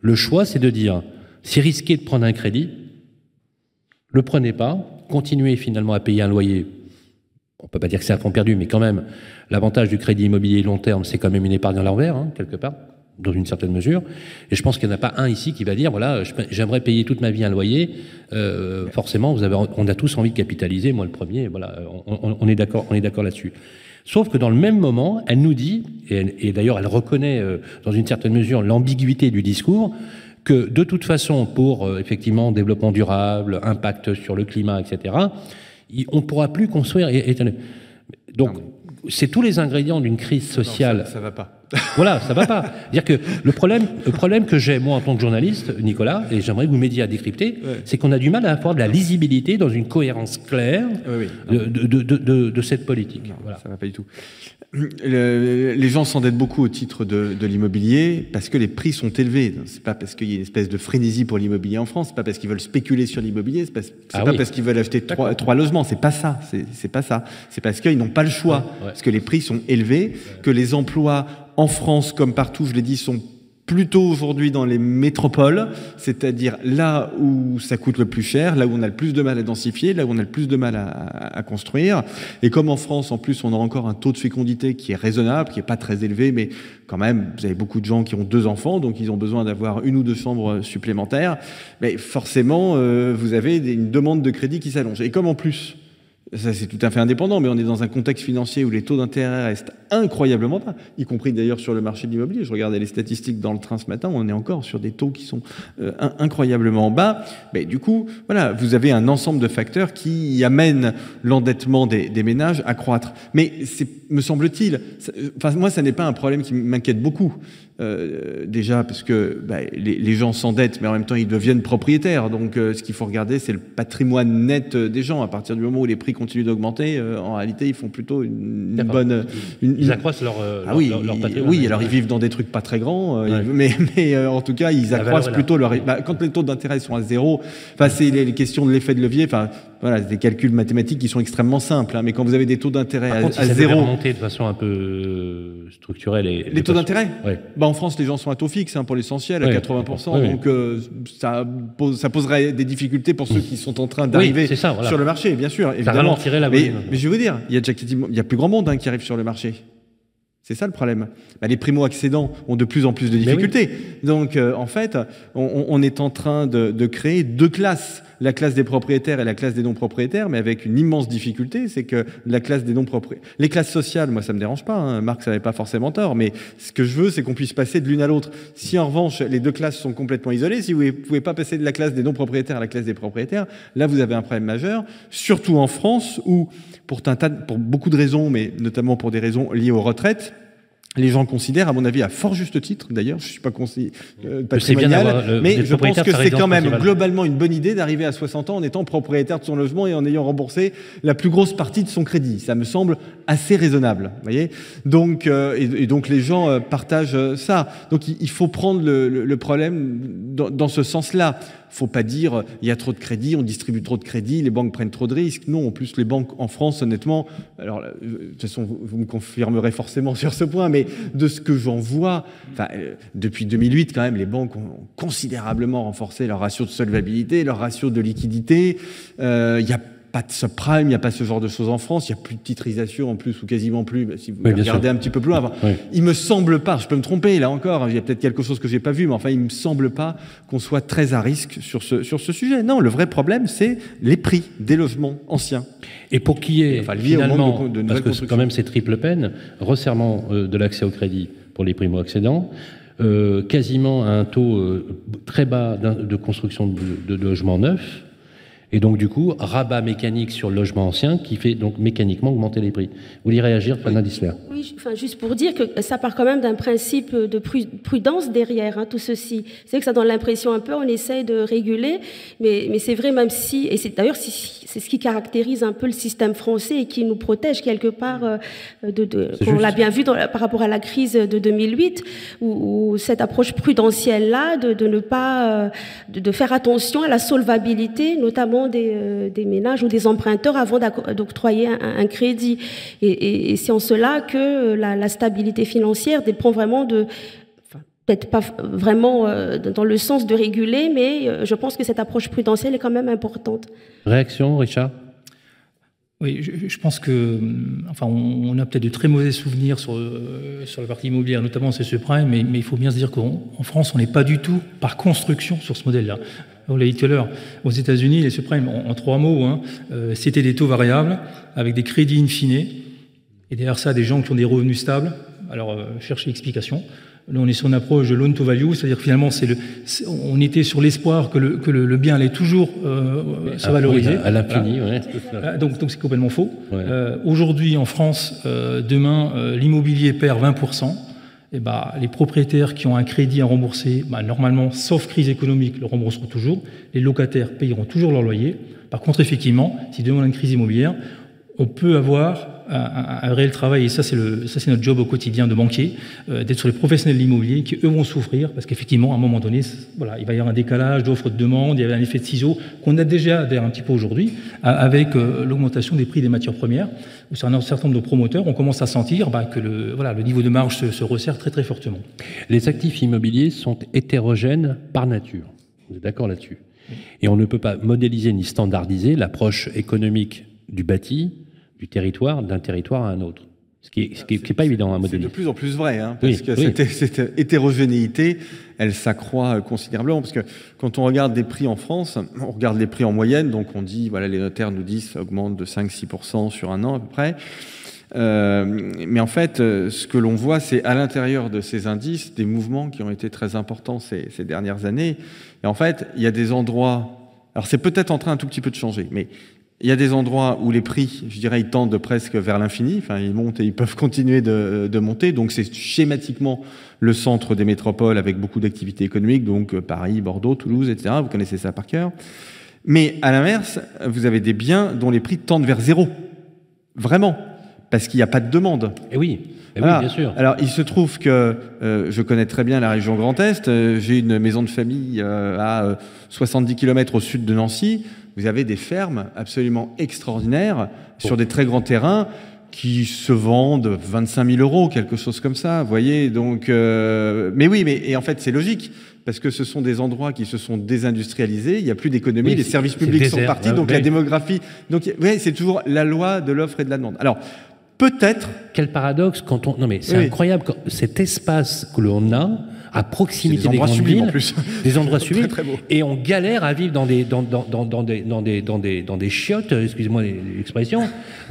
le choix, c'est de dire, si risqué de prendre un crédit, le prenez pas, continuez finalement à payer un loyer. On ne peut pas dire que c'est un fond perdu, mais quand même, l'avantage du crédit immobilier long terme, c'est quand même une épargne à l'envers, hein, quelque part dans une certaine mesure. Et je pense qu'il n'y en a pas un ici qui va dire voilà, j'aimerais payer toute ma vie un loyer. Euh, forcément, vous avez, on a tous envie de capitaliser. Moi, le premier. Voilà, on, est d'accord, on est d'accord là-dessus. Sauf que dans le même moment, elle nous dit, et, d'ailleurs, elle reconnaît euh, dans une certaine mesure l'ambiguïté du discours, que de toute façon, pour euh, effectivement développement durable, impact sur le climat, etc., on ne pourra plus construire. Et, donc, c'est tous les ingrédients d'une crise sociale. ça, ça va pas. Voilà, ça va pas. dire que le problème, le problème que j'ai moi en tant que journaliste, Nicolas, et j'aimerais que vous m'aidiez à décrypter, c'est qu'on a du mal à avoir de la lisibilité dans une cohérence claire de, cette politique. Non, voilà. Ça va pas du tout. les gens s'endettent beaucoup au titre de, l'immobilier parce que les prix sont élevés. C'est pas parce qu'il y a une espèce de frénésie pour l'immobilier en France. C'est pas parce qu'ils veulent spéculer sur l'immobilier. C'est pas, ah pas parce qu'ils veulent acheter trois, trois logements. C'est pas ça. C'est pas ça. C'est parce qu'ils n'ont pas le choix. Parce que les prix sont élevés, que les emplois en France comme partout, je l'ai dit, sont plutôt aujourd'hui dans les métropoles, c'est-à-dire là où ça coûte le plus cher, là où on a le plus de mal à densifier, là où on a le plus de mal à, construire. Et comme en France, en plus, on a encore un taux de fécondité qui est raisonnable, qui est pas très élevé, mais quand même, vous avez beaucoup de gens qui ont deux enfants, donc ils ont besoin d'avoir une ou deux chambres supplémentaires. Mais forcément, euh, vous avez une demande de crédit qui s'allonge. Et comme en plus, ça, c'est tout à fait indépendant, mais on est dans un contexte financier où les taux d'intérêt restent incroyablement bas, y compris d'ailleurs sur le marché de l'immobilier. Je regardais les statistiques dans le train ce matin, on est encore sur des taux qui sont euh, incroyablement bas. Mais du coup, voilà, vous avez un ensemble de facteurs qui amènent l'endettement des, ménages à croître. Mais c'est, me semble-t-il, enfin, moi, ça n'est pas un problème qui m'inquiète beaucoup. Euh, déjà parce que bah, les, les, gens s'endettent, mais en même temps ils deviennent propriétaires. Donc euh, ce qu'il faut regarder, c'est le patrimoine net euh, des gens. À partir du moment où les prix continuent d'augmenter, en réalité, ils font plutôt une, bonne. Une, ils accroissent leur, ah oui, leur, patrimoine. Oui, alors ils vivent dans des trucs pas très grands, mais, mais en tout cas, ils accroissent plutôt leur. Bah, quand les taux d'intérêt sont à zéro, c'est les, questions de l'effet de levier. Enfin voilà, des calculs mathématiques qui sont extrêmement simples. Hein, mais quand vous avez des taux d'intérêt à, contre, à zéro, remonter de façon un peu structurelle. Et, les taux d'intérêt. Bah, en France, les gens sont à taux fixe hein, pour l'essentiel, à 80%. donc euh, ça, pose, ça poserait des difficultés pour ceux qui sont en train d'arriver sur le marché, bien sûr. Évidemment. Ça la mais, mais, je veux dire, il y a, déjà, il y a plus grand monde hein, qui arrive sur le marché. C'est ça le problème. Bah, les primo-accédants ont de plus en plus de difficultés. Donc, euh, en fait, on, on, est en train de, de, créer deux classes la classe des propriétaires et la classe des non-propriétaires, mais avec une immense difficulté, c'est que la classe des non-propriétaires... Les classes sociales, moi, ça me dérange pas, hein. Marx n'avait pas forcément tort, mais ce que je veux, c'est qu'on puisse passer de l'une à l'autre. Si en revanche, les deux classes sont complètement isolées, si vous ne pouvez pas passer de la classe des non-propriétaires à la classe des propriétaires, là, vous avez un problème majeur, surtout en France, où, pour, beaucoup de raisons, mais notamment pour des raisons liées aux retraites, les gens considèrent, à mon avis, à fort juste titre, d'ailleurs, je suis pas conseiller euh, patrimonial, mais je pense que c'est quand même globalement une bonne idée d'arriver à 60 ans en étant propriétaire de son logement et en ayant remboursé la plus grosse partie de son crédit. Ça me semble assez raisonnable, voyez. Donc, euh, et, donc les gens euh, partagent euh, ça. Donc il, faut prendre le, le, problème dans, dans ce sens-là faut pas dire il y a trop de crédits, on distribue trop de crédits, les banques prennent trop de risques. Non, en plus les banques en France, honnêtement, alors de toute façon vous, me confirmerez forcément <laughs> sur ce point, mais de ce que j'en vois, enfin, depuis 2008 quand même, les banques ont considérablement renforcé leur ratio de solvabilité, leur ratio de liquidité. Euh, il y a pas de subprime, il n'y a pas ce genre de choses en France, il n'y a plus de titrisation en plus ou quasiment plus, bah, si vous regardez un petit peu plus loin. Il me semble pas, je peux me tromper là encore, il y a peut-être quelque chose que j'ai pas vu, mais enfin il me semble pas qu'on soit très à risque sur ce, sur ce sujet. Non, le vrai problème c'est les prix des logements anciens. Et pour qui est enfin, finalement, de, parce que quand même c'est triple peine, resserrement euh, de l'accès au crédit pour les primo-accédants, euh, quasiment un taux euh, très bas de construction de, de logements neufs, Et donc, du coup, rabat mécanique sur le logement ancien qui fait donc mécaniquement augmenter les prix. Vous voulez réagir, Fernand Disler Oui, enfin, juste pour dire que ça part quand même d'un principe de prudence derrière hein, tout ceci. C'est que ça donne l'impression un peu, on essaye de réguler, mais, mais c'est vrai, même si, et c'est d'ailleurs c'est ce qui caractérise un peu le système français et qui nous protège quelque part, euh, de, de on l'a bien vu dans, par rapport à la crise de 2008, où, où cette approche prudentielle-là, de, de, ne pas, euh, de, de faire attention à la solvabilité, notamment euh, des, ménages ou des emprunteurs avant d'octroyer un, crédit. Et, c'est en cela que la, stabilité financière dépend vraiment de, peut-être pas vraiment euh, dans le sens de réguler, mais euh, je pense que cette approche prudentielle est quand même importante. Réaction, Richard? Oui, je, pense que, enfin, on, a peut-être de très mauvais souvenirs sur, sur la partie immobilière, notamment ce prime, mais, mais il faut bien se dire qu'en France, on n'est pas du tout par construction sur ce modèle-là. On l'a dit tout à l'heure, aux États-Unis, les subprimes, en, trois mots, hein, euh, c'était des taux variables avec des crédits in. Et derrière ça, des gens qui ont des revenus stables. Alors, euh, cherchez l'explication. Là, on est sur une approche de loan to value, c'est-à-dire finalement, c'est le, on était sur l'espoir que, le, que le, bien allait toujours euh, se valoriser. à l'infini, donc, donc c'est complètement faux. Euh, Aujourd'hui, en France, euh, demain, l'immobilier perd 20%. Et bah, les propriétaires qui ont un crédit à rembourser, bah, normalement, sauf crise économique, le rembourseront toujours. Les locataires payeront toujours leur loyer. Par contre, effectivement, si demain on a une crise immobilière, on peut avoir un, réel travail, et ça c'est, le, ça c'est notre job au quotidien de banquier, euh, d'être sur les professionnels de l'immobilier qui eux vont souffrir parce qu'effectivement à un moment donné, voilà, il va y avoir un décalage d'offres de demande, il y avait un effet de ciseau qu'on a déjà d'ailleurs un petit peu aujourd'hui avec euh, l'augmentation des prix des matières premières où sur un certain nombre de promoteurs, on commence à sentir bah, que le, voilà, le niveau de marge se, se resserre très très fortement. Les actifs immobiliers sont hétérogènes par nature. Vous êtes d'accord là-dessus? Et on ne peut pas modéliser ni standardiser l'approche économique du bâti du territoire, d'un territoire à un autre. Ce qui n'est pas évident à modéliser. C'est de plus en plus vrai, hein, parce que <laughs> Cette, hétérogénéité, elle s'accroît considérablement, parce que quand on regarde des prix en France, on regarde les prix en moyenne, donc on dit, voilà, les notaires nous disent ça augmente de 5-6% sur un an à peu près. Euh, mais en fait, euh, ce que l'on voit, c'est à l'intérieur de ces indices des mouvements qui ont été très importants ces, ces dernières années. Et en fait, il y a des endroits. Alors c'est peut-être en train un tout petit peu de changer, mais il y a des endroits où les prix, je dirais, ils tendent presque vers l'infini. Enfin, ils montent et ils peuvent <laughs> continuer de, de monter. Donc, c'est schématiquement le centre des métropoles avec beaucoup d'activités économiques, donc euh, Paris, Bordeaux, Toulouse, etc. Vous connaissez ça par cœur. Mais à l'inverse, vous avez des biens dont les prix tendent vers zéro. Vraiment. Parce qu'il n'y a pas de demande. Et eh oui. Eh oui, bien sûr. Alors, il se trouve que euh, je connais très bien la région Grand Est. Euh, j'ai une maison de famille euh, à 70 km au sud de Nancy vous avez des fermes absolument extraordinaires sur des très grands terrains qui se vendent 25 000 euros, quelque chose comme ça, vous voyez. Donc, euh, mais oui, mais et en fait, c'est logique parce que ce sont des endroits qui se sont désindustrialisés. Il n'y a plus d'économie, les services publics sont partis, donc la démographie. Donc, oui, c'est toujours la loi de l'offre et de la demande. Alors, peut-être. Quel paradoxe quand on. Non, mais c'est incroyable cet espace que l'on a à proximité des, grandes villes, des endroits <laughs> suivis, et on galère à vivre dans des dans, dans, dans, des dans des dans des dans des chiottes, excusez-moi l'expression,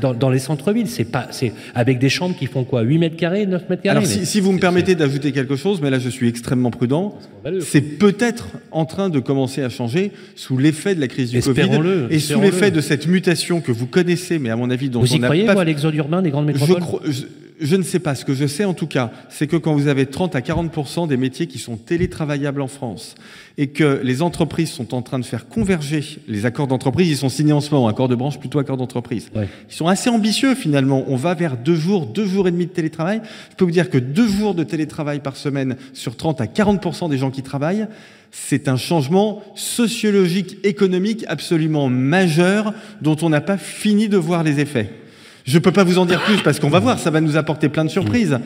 dans, dans les centres-villes. C'est pas c'est avec des chambres qui font quoi 8 mètres carrés, 9 mètres carrés. Alors si, si vous me permettez d'ajouter quelque chose, mais là je suis extrêmement prudent, c'est peut-être en train de commencer à changer sous l'effet de la crise du Covid et sous l'effet de cette mutation que vous connaissez, mais à mon avis dont vous on y croyez pas... à l'exode urbain des grandes métropoles? Je je ne sais pas. Ce que je sais en tout cas, c'est que quand vous avez 30 à 40 des métiers qui sont télétravaillables en France et que les entreprises sont en train de faire converger les accords d'entreprise, ils sont signés en ce moment, accords de branche plutôt accords d'entreprise. Ils sont assez ambitieux finalement. On va vers deux jours, deux jours et demi de télétravail. Je peux vous dire que deux jours de télétravail par semaine sur 30 à 40 des gens qui travaillent, c'est un changement sociologique, économique absolument majeur dont on n'a pas fini de voir les effets. Je ne peux pas vous en dire plus parce qu'on va voir, ça va nous apporter plein de surprises.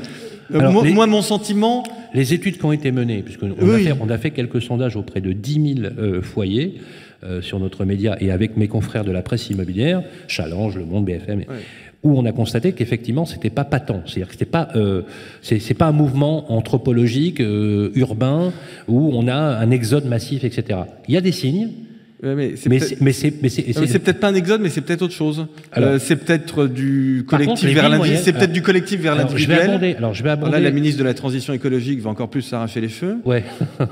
Euh, moi, mon sentiment. Les études qui ont été menées, puisqu'on on a, fait quelques sondages auprès de 10 000 euh, foyers euh, sur notre média et avec mes confrères de la presse immobilière, Challenge, Le Monde, BFM, où on a constaté qu'effectivement, c'était pas patent. C'est-à-dire que c'était pas, c'est pas un mouvement anthropologique, urbain, où on a un exode massif, etc. Il y a des signes mais c'est peut-être pas un exode, mais c'est peut-être autre chose. Euh, c'est peut-être du collectif vers l'individuel. C'est peut-être du collectif vers l'individuel. Alors je vais aborder. Là, la ministre de la transition écologique va encore plus s'arracher les cheveux. Ouais.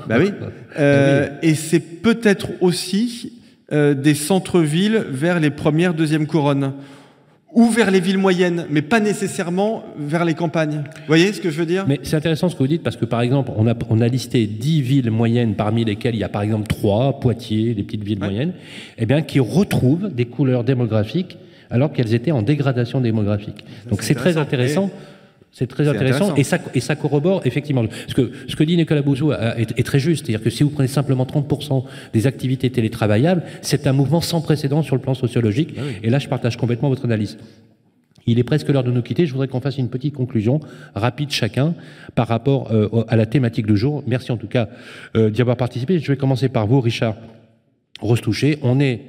bah oui. <laughs> Euh, et c'est peut-être aussi euh, des centres-villes vers les premières, deuxièmes couronnes ou vers les villes moyennes, mais pas nécessairement vers les campagnes. Vous voyez ce que je veux dire? Mais c'est intéressant ce que vous dites, parce que par exemple, on a, on a listé 10 villes moyennes, parmi lesquelles il y a par exemple 3, Poitiers, les petites villes moyennes, eh bien, qui retrouvent des couleurs démographiques alors qu'elles étaient en dégradation démographique. Donc c'est très intéressant. C'est très intéressant, Et, ça, et ça corrobore effectivement. Ce que, ce que dit Nicolas Bouzou est, très juste, c'est-à-dire que si vous prenez simplement 30% des activités télétravaillables, c'est un mouvement sans précédent sur le plan sociologique. Ah et là, je partage complètement votre analyse. Il est presque l'heure de nous quitter. Je voudrais qu'on fasse une petite conclusion rapide chacun par rapport euh, à la thématique du jour. Merci en tout cas euh, d'y avoir participé. Je vais commencer par vous, Richard Rostouché. On est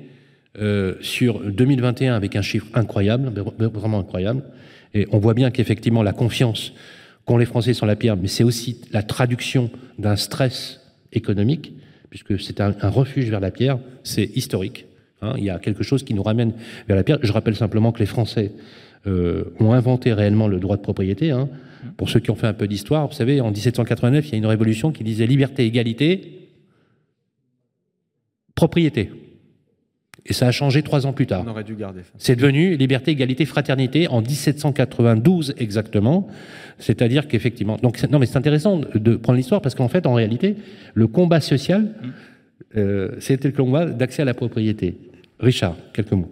euh, sur 2021 avec un chiffre incroyable, vraiment incroyable. Et on voit bien qu'effectivement, la confiance qu'ont les Français sur la pierre, mais c'est aussi la traduction d'un stress économique, puisque c'est un, refuge vers la pierre, c'est historique. Hein. il y a quelque chose qui nous ramène vers la pierre. Je rappelle simplement que les Français euh, ont inventé réellement le droit de propriété. Hein. Pour ceux qui ont fait un peu d'histoire, vous savez, en 1789, il y a une révolution qui disait liberté, égalité, propriété. Et ça a changé trois ans plus tard. On aurait dû garder ça. C'est devenu liberté, égalité, fraternité en 1792 exactement. C'est-à-dire qu'effectivement. Donc, non, mais c'est intéressant de prendre l'histoire parce qu'en fait, en réalité, le combat social, mm. euh, c'était le combat d'accès à la propriété. Richard, quelques mots.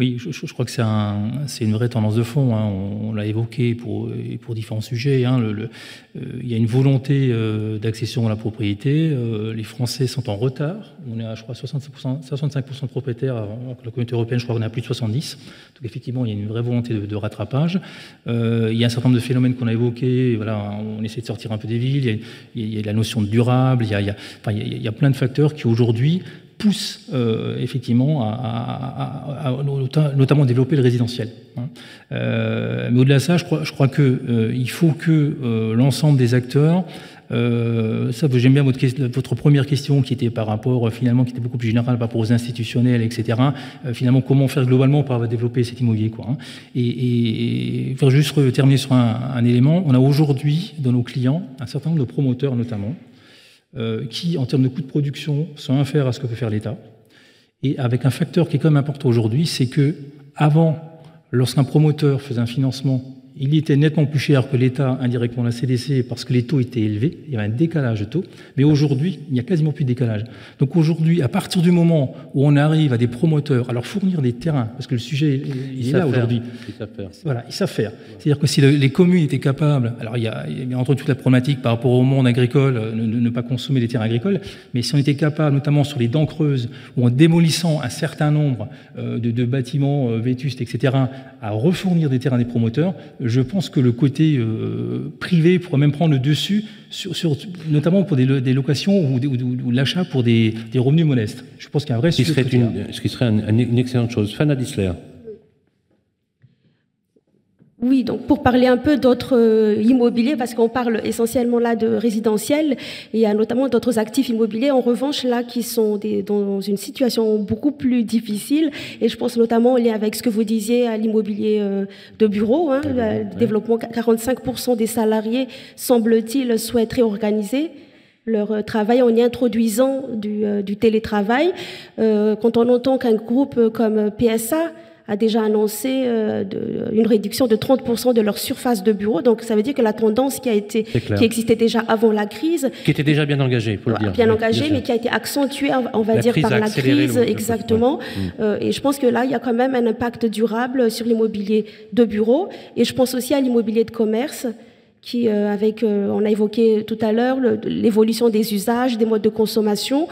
Oui, je, crois que c'est un, une vraie tendance de fond. Hein. On, l'a évoqué pour, différents sujets. Hein. Euh, il y a une volonté euh, d'accession à la propriété. Euh, les Français sont en retard. On est à, je crois, 65%, 65 de propriétaires. Alors la communauté européenne, je crois qu'on est à plus de 70. Donc effectivement, il y a une vraie volonté de, rattrapage. il y a un certain nombre de phénomènes qu'on a évoqués. Voilà, on essaie de sortir un peu des villes. Il y a, la notion de durable. Il y a plein de facteurs qui aujourd'hui pousse euh, effectivement à, à, à, notamment développer le résidentiel. Hein. Euh, mais au-delà de ça, je crois, je crois que euh, il faut que euh, l'ensemble des acteurs euh, ça, j'aime bien votre, votre, première question qui était par rapport, finalement, qui était beaucoup plus générale par rapport aux institutionnels, etc. finalement, comment faire globalement pour développer cet immobilier, quoi. Hein. Et, et, et faire juste terminer sur un, un élément. On a aujourd'hui, dans nos clients, un certain nombre de promoteurs, notamment, euh, qui, en termes de coûts de production, sont inférieurs à ce que peut faire l'État. Et avec un facteur qui est quand même important aujourd'hui, c'est que avant, lorsqu'un promoteur faisait un financement il était nettement plus cher que l'État indirectement la CDC parce que les taux étaient élevés, il y avait un décalage de taux, mais aujourd'hui, il n'y a quasiment plus de décalage. Donc aujourd'hui, à partir du moment où on arrive à des promoteurs à leur fournir des terrains, parce que le sujet il est là aujourd'hui. Voilà, ils savent faire. C'est-à-dire que si les communes étaient capables, alors il y a, il y a toute la problématique par rapport au monde agricole, euh, ne, ne, pas consommer des terrains agricoles, mais si on était capable, notamment sur les dents creuses, ou en démolissant un certain nombre euh, de, de, bâtiments euh, vétustes, etc., à refournir des terrains des promoteurs, je pense que le côté euh, privé pourrait même prendre le dessus, sur, sur notamment pour des, des locations ou, ou, l'achat pour des, des, revenus modestes. Je pense qu'il y a un vrai ce qui serait, une, ce qui serait une excellente chose. Fana Disler. Oui, donc pour parler un peu d'autres euh, immobiliers, parce qu'on parle essentiellement là de résidentiel, il y a notamment d'autres actifs immobiliers, en revanche, là, qui sont des, dans une situation beaucoup plus difficile, et je pense notamment lié avec ce que vous disiez à l'immobilier euh, de bureau, hein, le développement, 45% des salariés, semble-t-il, souhaitent réorganiser leur euh, travail en y introduisant du, du télétravail. quand on entend qu'un groupe comme PSA a déjà annoncé euh, de, une réduction de 30% de leur surface de bureau. Donc ça veut dire que la tendance qui a été, qui existait déjà avant la crise, qui était déjà bien engagée, faut le dire, bien engagée, mais qui a été accentuée, on va dire, par la crise, exactement. Mm. Euh, et je pense que là, il y a quand même un impact durable sur l'immobilier de bureau. Et je pense aussi à l'immobilier de commerce qui, euh, avec, euh, on a évoqué tout à l'heure, l'évolution des usages, des modes de consommation,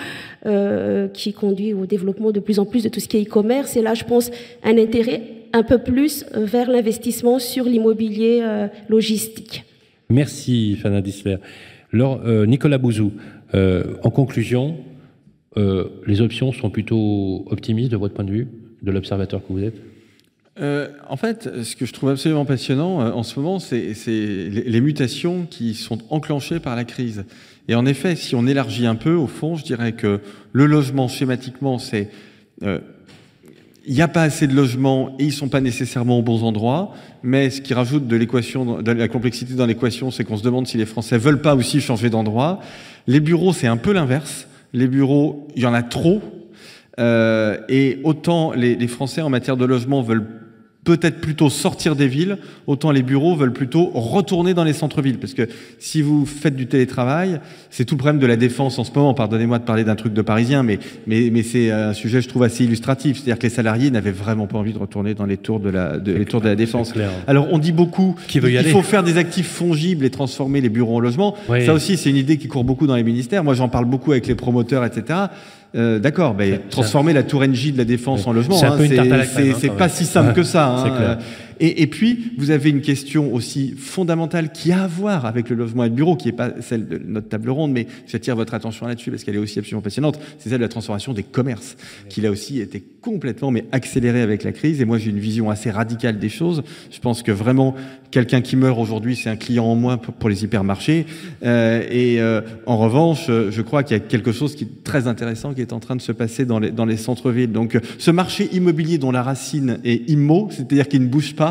euh, qui conduit au développement de plus en plus de tout ce qui est e-commerce. Et là, je pense un intérêt un peu plus vers l'investissement sur l'immobilier logistique. Merci, Fana Disler. Alors, Nicolas Bouzou, en conclusion, les options sont plutôt optimistes de votre point de vue, de l'observateur que vous êtes? Euh, en fait, ce que je trouve absolument passionnant euh, en ce moment, c'est les, mutations qui sont enclenchées par la crise. Et en effet, si on élargit un peu, au fond, je dirais que le logement, schématiquement, c'est... Euh, il n'y a pas assez de logements et ils sont pas nécessairement aux bons endroits. Mais ce qui rajoute de l'équation, de la complexité dans l'équation, c'est qu'on se demande si les Français veulent pas aussi changer d'endroit. Les bureaux, c'est un peu l'inverse. Les bureaux, il y en a trop Euh, et autant les, les Français en matière de logement veulent peut-être plutôt sortir des villes, autant les bureaux veulent plutôt retourner dans les centres-villes. Parce que si vous faites du télétravail, c'est tout le problème de la défense en ce moment. Pardonnez-moi de parler d'un truc de parisien, mais, mais, mais c'est un sujet, je trouve, assez illustratif. C'est-à-dire que les salariés n'avaient vraiment pas envie de retourner dans les tours de la, de, les tours de la défense. Alors, on dit beaucoup qu'il faut faire des actifs fongibles et transformer les bureaux en logement. Ça aussi, c'est une idée qui court beaucoup dans les ministères. Moi, j'en parle beaucoup avec les promoteurs, etc. Euh, D'accord, ben, transformer la tour NJ de la Défense en logement, c'est hein, pas si simple que ça. Hein. Et, puis, vous avez une question aussi fondamentale qui a à voir avec le logement et le bureau, qui n'est pas celle de notre table ronde, mais j'attire votre attention là-dessus parce qu'elle est aussi absolument passionnante. C'est celle de la transformation des commerces, qui là aussi été complètement mais accélérée avec la crise. Et moi, j'ai une vision assez radicale des choses. Je pense que vraiment, quelqu'un qui meurt aujourd'hui, c'est un client en moins pour, les hypermarchés. Euh, et euh, en revanche, je crois qu'il y a quelque chose qui est très intéressant qui est en train de se passer dans les, dans les centres-villes. Donc, ce marché immobilier dont la racine est immo, c'est-à-dire qu'il ne bouge pas,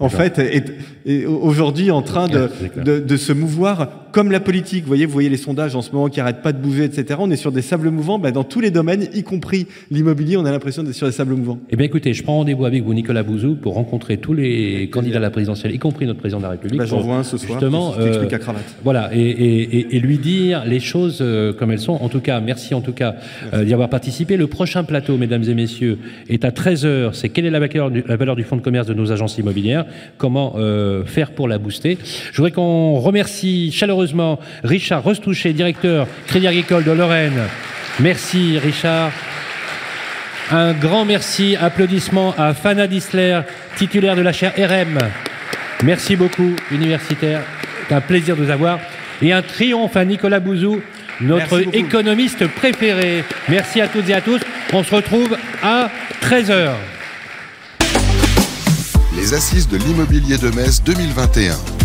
en fait, est, aujourd'hui en train de, de, se mouvoir comme la politique. Vous voyez, vous voyez les sondages en ce moment qui n'arrêtent pas de bouger, etc. On est sur des sables mouvants bah, dans tous les domaines, y compris l'immobilier. On a l'impression d'être sur des sables mouvants. Eh bien, écoutez, je prends rendez-vous avec vous, Nicolas Bouzou, pour rencontrer tous les candidats à la présidentielle, y compris notre président de la République. Bah, J'en vois un ce soir. Justement, euh, à cravate. Voilà, et, lui dire les choses euh, comme elles sont. En tout cas, merci en tout cas euh, d'y avoir participé. Le prochain plateau, mesdames et messieurs, est à 13h. C'est quelle est la valeur, du, la valeur du fonds de commerce de nos agences immobilières? Comment euh, faire pour la booster? Je voudrais qu'on remercie chaleureusement Richard Rostouché, directeur Crédit Agricole de Lorraine. Merci Richard. Un grand merci, applaudissements à Fana Disler, titulaire de la chaire RM. Merci beaucoup, universitaire. C'est un plaisir de vous avoir. Et un triomphe à Nicolas Bouzou, notre économiste préféré. Merci à toutes et à tous. On se retrouve à 13h les Assises de l'immobilier de Metz 2021.